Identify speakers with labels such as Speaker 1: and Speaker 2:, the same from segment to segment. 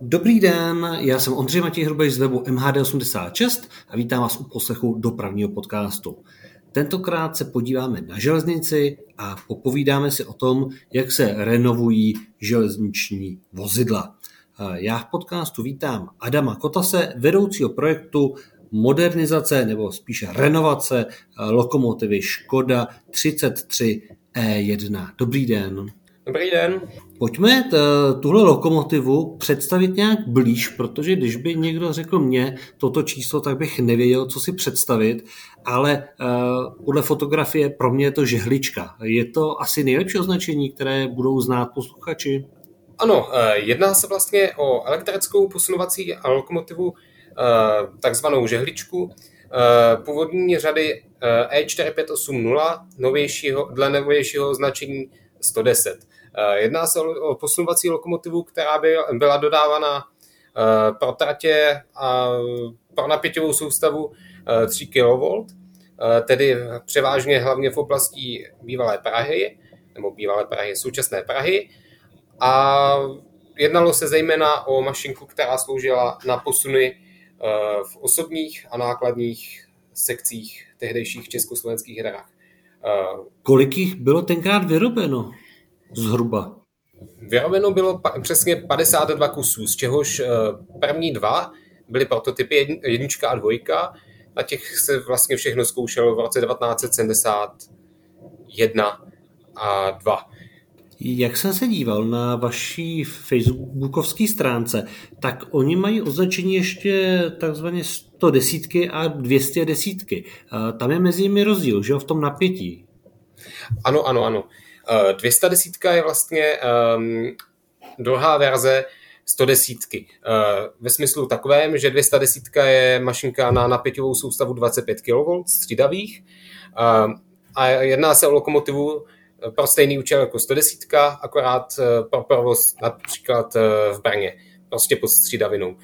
Speaker 1: Dobrý den, já jsem Ondřej Matěj Hrubej z webu MHD86 a vítám vás u poslechu dopravního podcastu. Tentokrát se podíváme na železnici a popovídáme si o tom, jak se renovují železniční vozidla. Já v podcastu vítám Adama Kotase, vedoucího projektu modernizace nebo spíše renovace lokomotivy Škoda 33 E1. Dobrý den.
Speaker 2: Dobrý den.
Speaker 1: Pojďme t, tuhle lokomotivu představit nějak blíž, protože když by někdo řekl mě toto číslo, tak bych nevěděl, co si představit, ale uh, podle fotografie pro mě je to žehlička. Je to asi nejlepší označení, které budou znát posluchači?
Speaker 2: Ano, eh, jedná se vlastně o elektrickou posunovací lokomotivu, eh, takzvanou žehličku, původní řady E4580, novějšího, dle novějšího označení 110. Eh, jedná se o posunovací lokomotivu, která by byla dodávána eh, pro tratě a pro napěťovou soustavu 3 eh, kV, tedy převážně hlavně v oblasti bývalé Prahy, nebo bývalé Prahy, současné Prahy. A jednalo se zejména o mašinku, která sloužila na posuny v osobních a nákladních sekcích tehdejších československých hrách.
Speaker 1: Kolik jich bylo tenkrát vyrobeno? Zhruba.
Speaker 2: Vyrobeno bylo pa- přesně 52 kusů, z čehož uh, první dva byly prototypy jednička a dvojka. Na těch se vlastně všechno zkoušelo v roce 1971 a 2.
Speaker 1: Jak jsem se díval na vaší facebookovské stránce, tak oni mají označení ještě takzvaně 110 a 210. Tam je mezi nimi rozdíl, že jo, v tom napětí.
Speaker 2: Ano, ano, ano. 210 eh, je vlastně um, druhá verze 110. Uh, eh, ve smyslu takovém, že 210 je mašinka na napěťovou soustavu 25 kV střídavých uh, a jedná se o lokomotivu pro stejný účel jako 110, akorát pro provoz například v Brně, prostě pod střídavinou,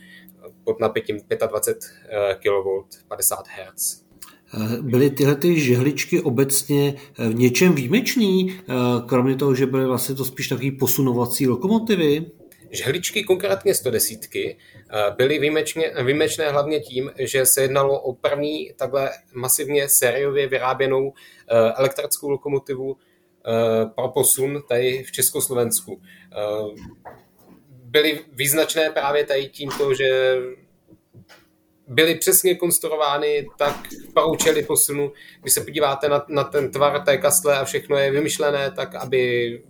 Speaker 2: pod napětím 25 kV 50 Hz.
Speaker 1: Byly tyhle ty žehličky obecně eh, v něčem výjimečný, eh, kromě toho, že byly vlastně to spíš takový posunovací lokomotivy?
Speaker 2: Žehličky, konkrétně 110, eh, byly výjimečně, výjimečné hlavně tím, že se jednalo o první takhle masivně sériově vyráběnou elektrickou lokomotivu pro posun tady v Československu. Byly význačné právě tady tímto, že byly přesně konstruovány tak pro účely posunu. Když se podíváte na, na ten tvar té kastle a všechno je vymyšlené tak, aby...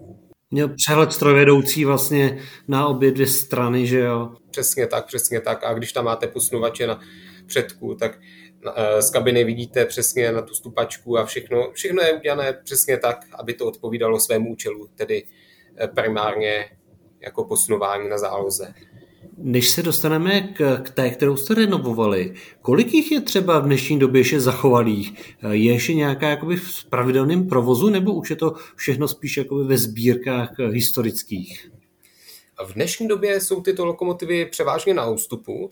Speaker 1: Měl přehled strojvedoucí vlastně na obě dvě strany, že jo?
Speaker 2: Přesně tak, přesně tak. A když tam máte posunovače na předku, tak eh, z kabiny vidíte přesně na tu stupačku a všechno, všechno je udělané přesně tak, aby to odpovídalo svému účelu, tedy eh, primárně jako posunování na záloze.
Speaker 1: Než se dostaneme k, k té, kterou jste renovovali, kolik jich je třeba v dnešní době ještě zachovalých? Je ještě nějaká jakoby v pravidelném provozu, nebo už je to všechno spíš jakoby ve sbírkách historických?
Speaker 2: V dnešní době jsou tyto lokomotivy převážně na ústupu.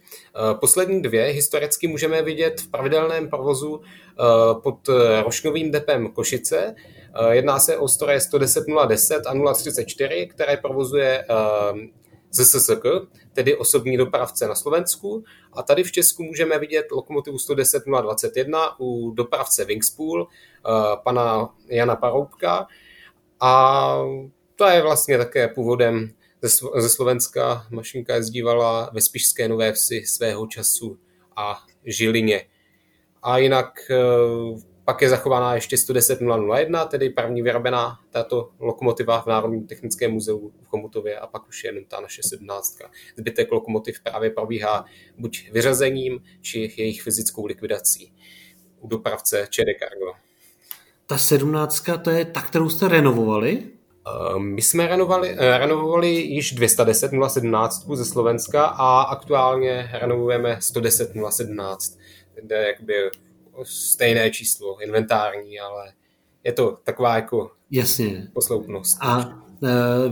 Speaker 2: Poslední dvě historicky můžeme vidět v pravidelném provozu eh, pod Rošňovým depem Košice. Eh, jedná se o stroje 110 010 a 034, které provozuje eh, ZSSK, tedy osobní dopravce na Slovensku. A tady v Česku můžeme vidět lokomotivu 110 021 u dopravce Wingspool, eh, pana Jana Paroubka. A to je vlastně také původem ze Slovenska. Mašinka jezdívala ve Spišské Nové Vsi svého času a Žilině. A jinak eh, pak je zachovaná ještě 110 001, tedy první vyrobená tato lokomotiva v Národním technickém muzeu v Chomutově a pak už je jenom ta naše 17. Zbytek lokomotiv právě probíhá buď vyřazením, či jejich fyzickou likvidací u dopravce ČD Cargo.
Speaker 1: Ta 17. to je ta, kterou jste renovovali?
Speaker 2: Ehm, my jsme renovovali, eh, renovovali již 210 017 ze Slovenska a aktuálně renovujeme 110 017, kde jakby stejné číslo inventární, ale je to taková jako
Speaker 1: Jasně.
Speaker 2: posloupnost.
Speaker 1: A uh,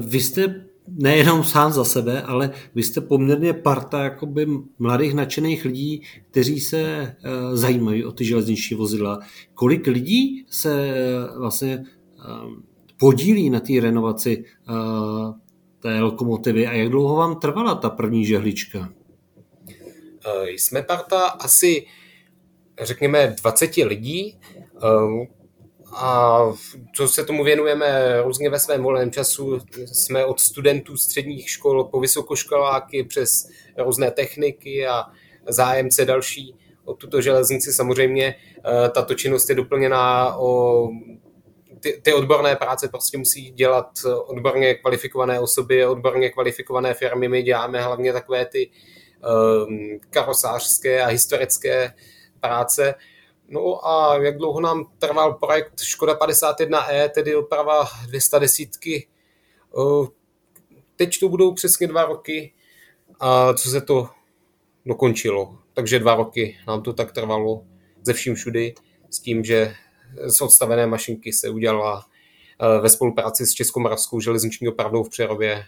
Speaker 1: vy jste nejenom sám za sebe, ale vy jste poměrně parta jakoby mladých nadšených lidí, kteří se uh, zajímají o ty železniční vozidla. Kolik lidí se uh, vlastně uh, podílí na té renovaci uh, té lokomotivy a jak dlouho vám trvala ta první žehlička?
Speaker 2: Jsme parta asi, řekněme, 20 lidí a co se tomu věnujeme různě ve svém volném času, jsme od studentů středních škol po vysokoškoláky přes různé techniky a zájemce další o tuto železnici. Samozřejmě eh, tato činnost je doplněná o ty, ty odborné práce prostě musí dělat odborně kvalifikované osoby, odborně kvalifikované firmy. My děláme hlavně takové ty um, karosářské a historické práce. No a jak dlouho nám trval projekt Škoda 51E, tedy oprava 210. Teď to budou přesně dva roky, a co se to dokončilo. Takže dva roky nám to tak trvalo ze vším všudy, s tím, že z odstavené mašinky se udělala e, ve spolupráci s Českomoravskou železniční opravnou v Přerově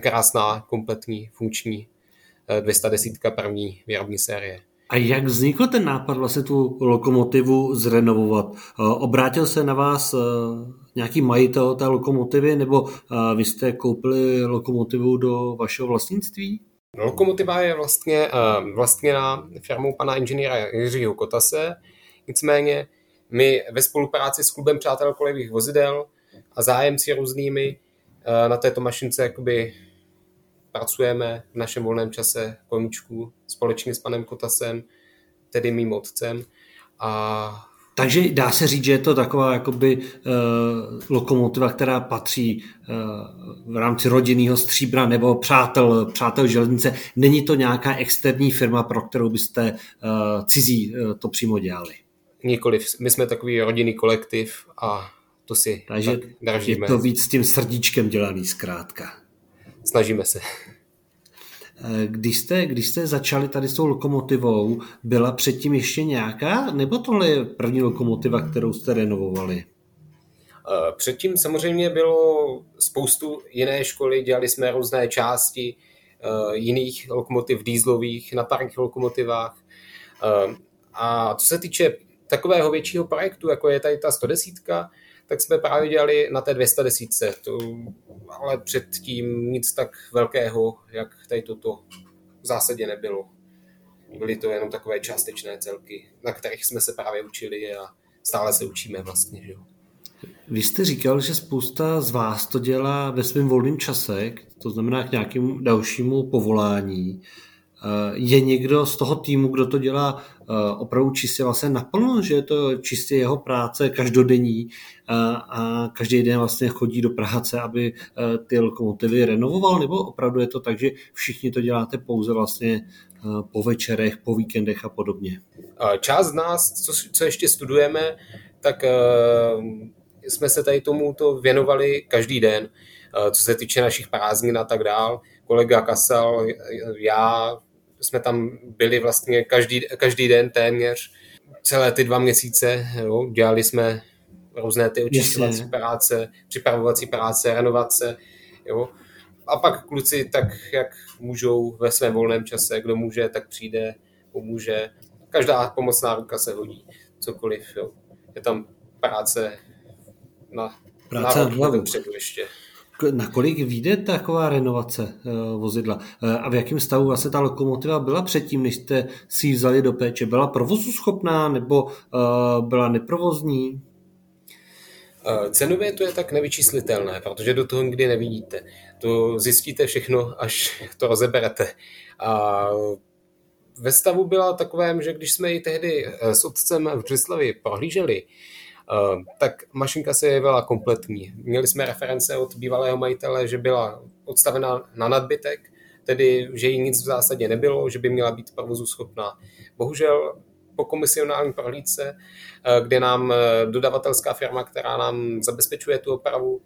Speaker 2: krásná, kompletní, funkční 210 e, první výrobní série.
Speaker 1: A jak vznikl ten nápad vlastně tu lokomotivu zrenovovat? Eh, obrátil se na vás eh, nějaký majitel té lokomotivy, nebo eh, vy jste koupili lokomotivu do vašeho vlastnictví?
Speaker 2: Lokomotiva je vlastně vlastněná firmou pana inženýra Jiřího Kotase, nicméně my ve spolupráci s klubem Přátel kolejových vozidel a zájemci různými na této mašince jakoby pracujeme v našem volném čase koníčku společně s panem Kotasem, tedy mým otcem. A
Speaker 1: takže dá se říct, že je to taková jakoby uh, lokomotiva, která patří uh, v rámci rodinného stříbra nebo přátel, přátel železnice. Není to nějaká externí firma, pro kterou byste uh, cizí uh, to přímo dělali?
Speaker 2: Nikoliv. My jsme takový rodinný kolektiv a to si Takže tak
Speaker 1: je to víc s tím srdíčkem dělaný zkrátka.
Speaker 2: Snažíme se.
Speaker 1: Eh, když jste, když jste začali tady s tou lokomotivou, byla předtím ještě nějaká, nebo tohle je první lokomotiva, kterou jste renovovali?
Speaker 2: Eh, předtím samozřejmě bylo spoustu jiné školy, dělali jsme různé části eh, jiných lokomotiv dýzlových na parních lokomotivách. A co se týče takového většího projektu, jako je tady ta 110, tak jsme právě dělali na té 210. To, ale předtím nic tak velkého, jak tady toto v zásadě nebylo. Byly to jenom takové částečné celky, na kterých jsme se právě učili a stále se učíme vlastně. Že?
Speaker 1: Vy jste říkal, že spousta z vás to dělá ve svém volném čase, to znamená k nějakému dalšímu povolání. Eh, je někdo z toho týmu, kdo to dělá eh, opravdu čistě vlastně naplno, že je to čistě jeho práce každodenní eh, a každý den vlastně chodí do práce, aby ty lokomotivy renovoval, nebo opravdu je to tak, že všichni to děláte pouze vlastně po večerech, po víkendech a podobně?
Speaker 2: Část z nás, co, co ještě studujeme, tak jsme se tady tomuto věnovali každý den, co se týče našich prázdnin a tak dál. Kolega Kasal, já, jsme tam byli vlastně každý, každý den téměř celé ty dva měsíce. Jo. Dělali jsme různé ty očišťovací práce, připravovací práce, renovace. Jo. A pak kluci tak, jak můžou ve svém volném čase, kdo může, tak přijde, pomůže. Každá pomocná ruka se hodí, cokoliv. Jo. Je tam práce na,
Speaker 1: práce na, na předu ještě. Na kolik vyjde taková renovace uh, vozidla? Uh, a v jakém stavu vlastně ta lokomotiva byla předtím, než jste si ji vzali do péče? Byla provozu schopná nebo uh, byla neprovozní?
Speaker 2: Cenově to je tak nevyčíslitelné, protože do toho nikdy nevidíte. To zjistíte všechno, až to rozeberete. A ve stavu byla takovém, že když jsme ji tehdy s otcem v Břislavi prohlíželi, tak mašinka se jevila kompletní. Měli jsme reference od bývalého majitele, že byla odstavena na nadbytek, tedy že jí nic v zásadě nebylo, že by měla být provozu schopná. Bohužel po komisionální prohlídce, eh, kde nám eh, dodavatelská firma, která nám zabezpečuje tu opravu,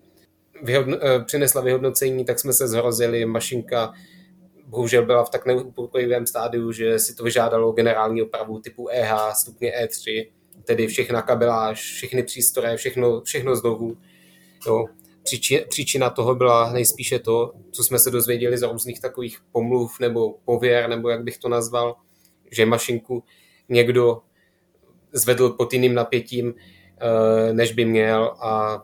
Speaker 2: vyhodno, eh, přinesla vyhodnocení, tak jsme se zhrozili, mašinka bohužel byla v tak neupokojivém stádiu, že si to vyžádalo generální opravu typu EH, stupně E3, tedy všechna kabeláž, všechny přístroje, všechno, všechno z dohu. Jo. Příčina, příčina toho byla nejspíše to, co jsme se dozvěděli z různých takových pomluv nebo pověr, nebo jak bych to nazval, že mašinku někdo zvedl pod jiným napětím, eh, než by měl a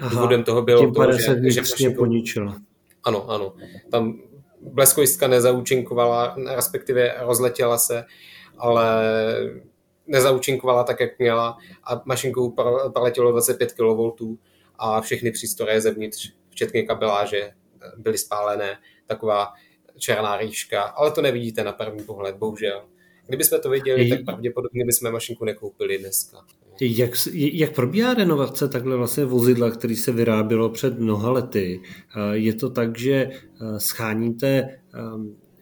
Speaker 2: Aha, důvodem toho bylo to, že, že mašinku,
Speaker 1: poničil.
Speaker 2: Ano, ano. Tam bleskojistka nezaučinkovala, respektive rozletěla se, ale nezaučinkovala tak, jak měla a mašinkou proletělo 25 kV a všechny přístroje zevnitř, včetně kabeláže, byly spálené. Taková černá rýška, ale to nevidíte na první pohled, bohužel. Kdybychom to viděli, tak pravděpodobně bychom mašinku nekoupili dneska.
Speaker 1: Jak, jak probíhá renovace takhle vlastně vozidla, který se vyrábělo před mnoha lety? Je to tak, že scháníte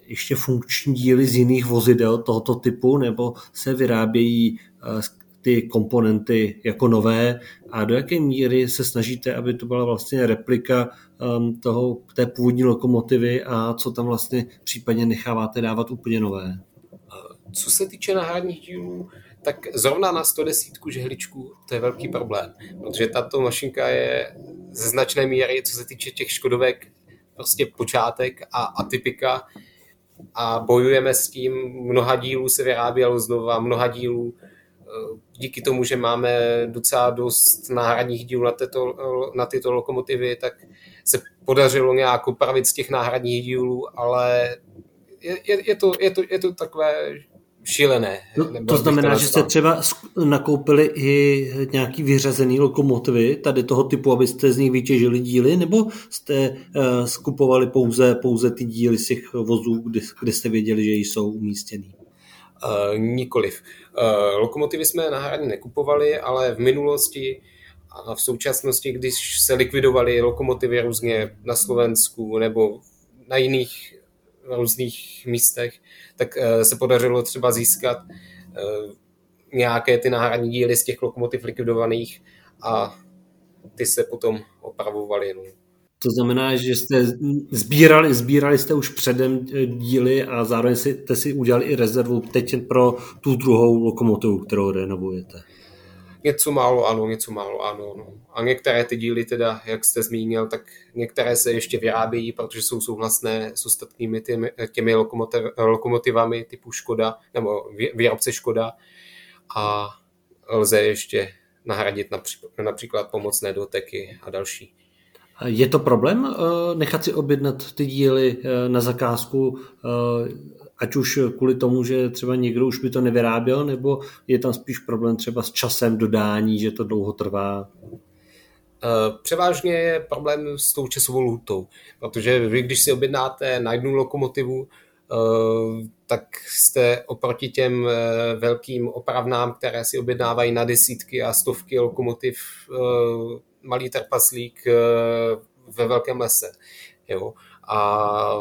Speaker 1: ještě funkční díly z jiných vozidel tohoto typu, nebo se vyrábějí ty komponenty jako nové a do jaké míry se snažíte, aby to byla vlastně replika toho, té původní lokomotivy a co tam vlastně případně necháváte dávat úplně nové?
Speaker 2: Co se týče náhradních dílů, tak zrovna na 110 žehličku to je velký problém, protože tato mašinka je ze značné míry, co se týče těch škodovek, prostě počátek a atypika a bojujeme s tím, mnoha dílů se vyrábělo znova, mnoha dílů eh, díky tomu, že máme docela dost náhradních dílů na, této, na tyto lokomotivy, tak se podařilo nějak upravit z těch náhradních dílů, ale je, je, je, to, je, to, je to takové šílené.
Speaker 1: No, to znamená, že jste třeba nakoupili i nějaký vyřazený lokomotivy tady toho typu, abyste z nich vytěžili díly, nebo jste uh, skupovali pouze, pouze ty díly z těch vozů, kde, kde jste věděli, že jsou umístěný?
Speaker 2: Uh, nikoliv. Uh, lokomotivy jsme náhradně nekupovali, ale v minulosti a v současnosti, když se likvidovaly lokomotivy různě na Slovensku nebo na jiných různých místech, tak eh, se podařilo třeba získat eh, nějaké ty náhradní díly z těch lokomotiv likvidovaných a ty se potom opravovaly. No.
Speaker 1: To znamená, že jste sbírali, sbírali jste už předem eh, díly a zároveň jste si udělali i rezervu teď pro tu druhou lokomotivu, kterou renovujete.
Speaker 2: Něco málo ano, něco málo ano. No. A některé ty díly teda, jak jste zmínil, tak některé se ještě vyrábějí, protože jsou souhlasné s ostatními těmi, těmi lokomotiv, lokomotivami typu Škoda, nebo výrobce Škoda a lze ještě nahradit například pomocné doteky a další.
Speaker 1: Je to problém eh, nechat si objednat ty díly eh, na zakázku eh, ať už kvůli tomu, že třeba někdo už by to nevyráběl, nebo je tam spíš problém třeba s časem dodání, že to dlouho trvá?
Speaker 2: Eh, převážně je problém s tou časovou lhutou, protože vy, když si objednáte na jednu lokomotivu, eh, tak jste oproti těm eh, velkým opravnám, které si objednávají na desítky a stovky lokomotiv, malý trpaslík ve velkém lese. Jo? A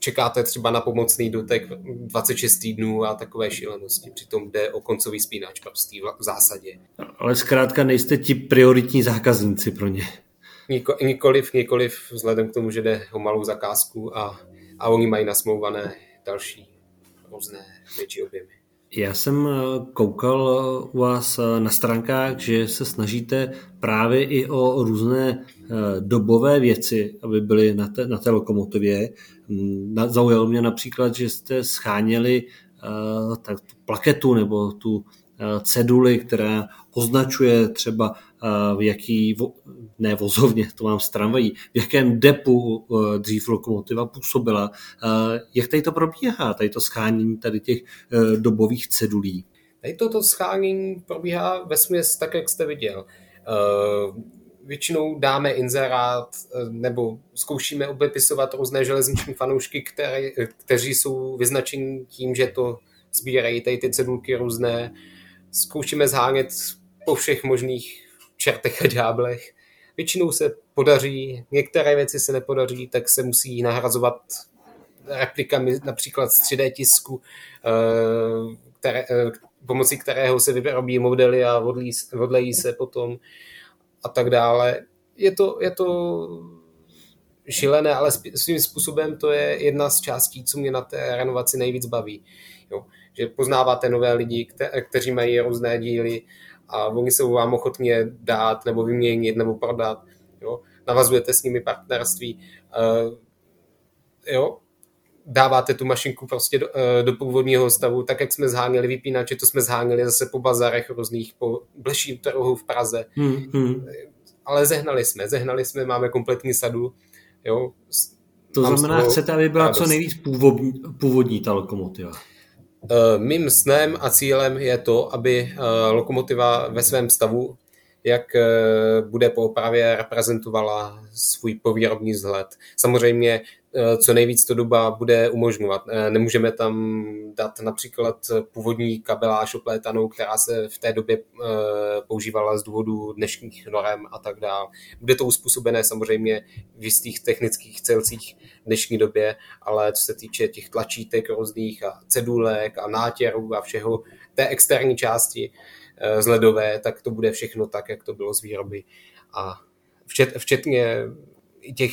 Speaker 2: čekáte třeba na pomocný dotek 26 týdnů a takové šílenosti. Přitom jde o koncový spínač prostě v zásadě.
Speaker 1: Ale zkrátka nejste ti prioritní zákazníci pro ně.
Speaker 2: Niko, nikoliv, nikoliv, vzhledem k tomu, že jde o malou zakázku a, a oni mají nasmlouvané další různé větší objemy.
Speaker 1: Já jsem eh, koukal u vás eh, na stránkách, že se snažíte právě i o různé eh, dobové věci, aby byly na té, na té lokomotivě. Zaujalo mě například, že jste scháněli tak tu plaketu nebo tu ceduli, která označuje třeba v jaký, ne vozovně, to mám z tramvají, v jakém depu eh, dřív lokomotiva působila. Eh, jak tady to probíhá, tady to schánění tady těch eh, dobových cedulí?
Speaker 2: Tady toto schánění probíhá ve směs tak, jak jste viděl. Většinou dáme inzerát nebo zkoušíme obepisovat různé železniční fanoušky, které, kteří jsou vyznačeni tím, že to sbírají tady ty cedulky různé. Zkoušíme zhánět po všech možných čertech a ďáblech. Většinou se podaří, některé věci se nepodaří, tak se musí nahrazovat replikami například z 3D tisku, eh, které, eh, pomocí kterého se vyrobí modely a odlejí se potom a tak dále. Je to, je to šílené, ale svým způsobem to je jedna z částí, co mě na té renovaci nejvíc baví. Jo. Že poznáváte nové lidi, kte, kteří mají různé díly a oni se vám ochotně dát nebo vyměnit nebo prodat. Jo? Navazujete s nimi partnerství. Uh, jo? Dáváte tu mašinku prostě do, uh, do původního stavu, tak jak jsme zháněli vypínače, to jsme zháněli zase po bazarech různých, po bleším trhu v Praze. Hmm, hmm. Ale zehnali jsme, zehnali jsme, máme kompletní sadu Jo?
Speaker 1: To Mám znamená, chcete, aby byla co nejvíc původní, původní ta lokomotiva.
Speaker 2: Mým snem a cílem je to, aby lokomotiva ve svém stavu jak eh, bude po opravě reprezentovala svůj povýrobní vzhled. Samozřejmě eh, co nejvíc to doba bude umožňovat. Eh, nemůžeme tam dát například původní kabeláž oplétanou, která se v té době používala z důvodu dnešních norem a tak dále. Bude to uspůsobené samozřejmě v jistých technických celcích v dnešní době, ale co se týče těch tlačítek různých a cedulek a nátěrů a všeho té externí části, z ledové, tak to bude všechno tak, jak to bylo z výroby. A včet, včetně těch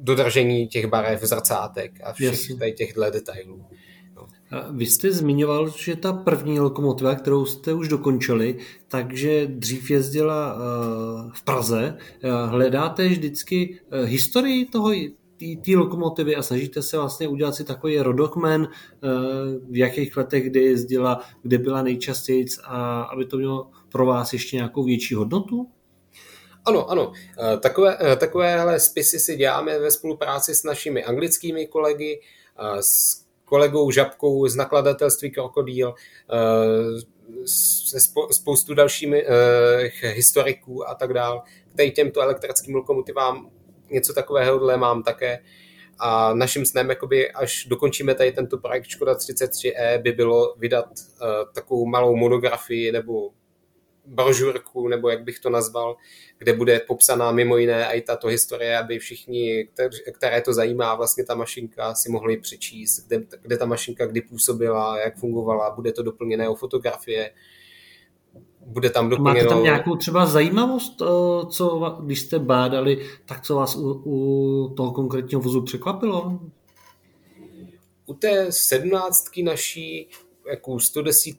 Speaker 2: dodržení těch barev, zrcátek a všech tady těchto detailů.
Speaker 1: No. Vy jste zmiňoval, že ta první lokomotiva, kterou jste už dokončili, takže dřív jezdila v Praze. Hledáte vždycky historii toho, té lokomotivy a snažíte se vlastně udělat si takový rodokmen, eh, v jakých letech kdy jezdila, kde byla nejčastěji a aby to mělo pro vás ještě nějakou větší hodnotu?
Speaker 2: Ano, ano. Eh, takové, eh, takovéhle spisy si děláme ve spolupráci s našimi anglickými kolegy, s kolegou Žabkou z nakladatelství Krokodýl, se spoustu dalšími historiků a tak dále, který těmto elektrickým lokomotivám něco takového mám také. A naším snem, jakoby, až dokončíme tady tento projekt Škoda 33E, by bylo vydat uh, takovou malou monografii nebo brožurku, nebo jak bych to nazval, kde bude popsaná mimo jiné i tato historie, aby všichni, které to zajímá, vlastně ta mašinka si mohli přečíst, kde, kde ta mašinka kdy působila, jak fungovala, bude to doplněné o fotografie, bude tam doplněno...
Speaker 1: Máte tam nějakou třeba zajímavost, eh, co, když jste bádali, tak co vás u, u toho konkrétního vozu překvapilo?
Speaker 2: U té sedmnáctky naší, jako 110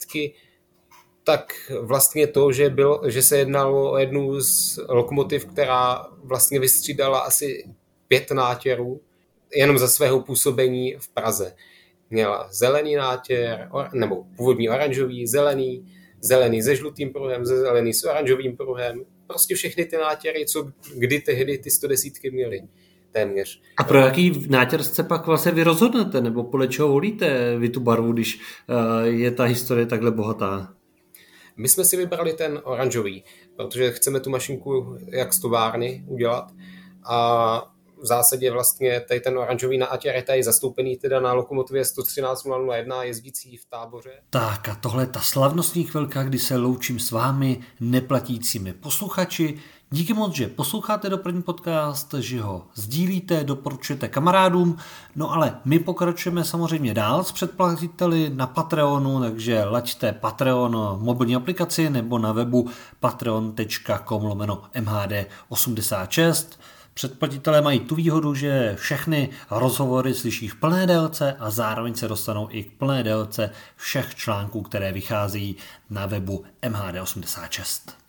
Speaker 2: tak vlastně to, že, byl, že se jednalo o jednu z lokomotiv, která vlastně vystřídala asi pět nátěrů, jenom za svého působení v Praze. Měla zelený nátěr, nebo původní oranžový, zelený, zelený se žlutým pruhem, zelený s oranžovým pruhem, prostě všechny ty nátěry, co kdy tehdy ty 110 měly téměř.
Speaker 1: A pro jaký nátěr pak vlastně vy rozhodnete, nebo podle čeho volíte vy tu barvu, když eh, je ta historie takhle bohatá?
Speaker 2: My jsme si vybrali ten oranžový, protože chceme tu mašinku jak z továrny udělat a v zásadě vlastně tady ten oranžový nátěr je tady zastoupený teda na lokomotivě 113001 jezdící v táboře.
Speaker 1: Tak a tohle je ta slavnostní chvilka, kdy se loučím s vámi, neplatícími posluchači. Díky moc, že posloucháte do první podcast, že ho sdílíte, doporučujete kamarádům. No ale my pokračujeme samozřejmě dál s předplatiteli na Patreonu, takže laďte Patreon mobilní aplikaci nebo na webu patreon.com lomeno mhd86. Předplatitelé mají tu výhodu, že všechny rozhovory slyší v plné délce a zároveň se dostanou i k plné délce všech článků, které vychází na webu MHD86.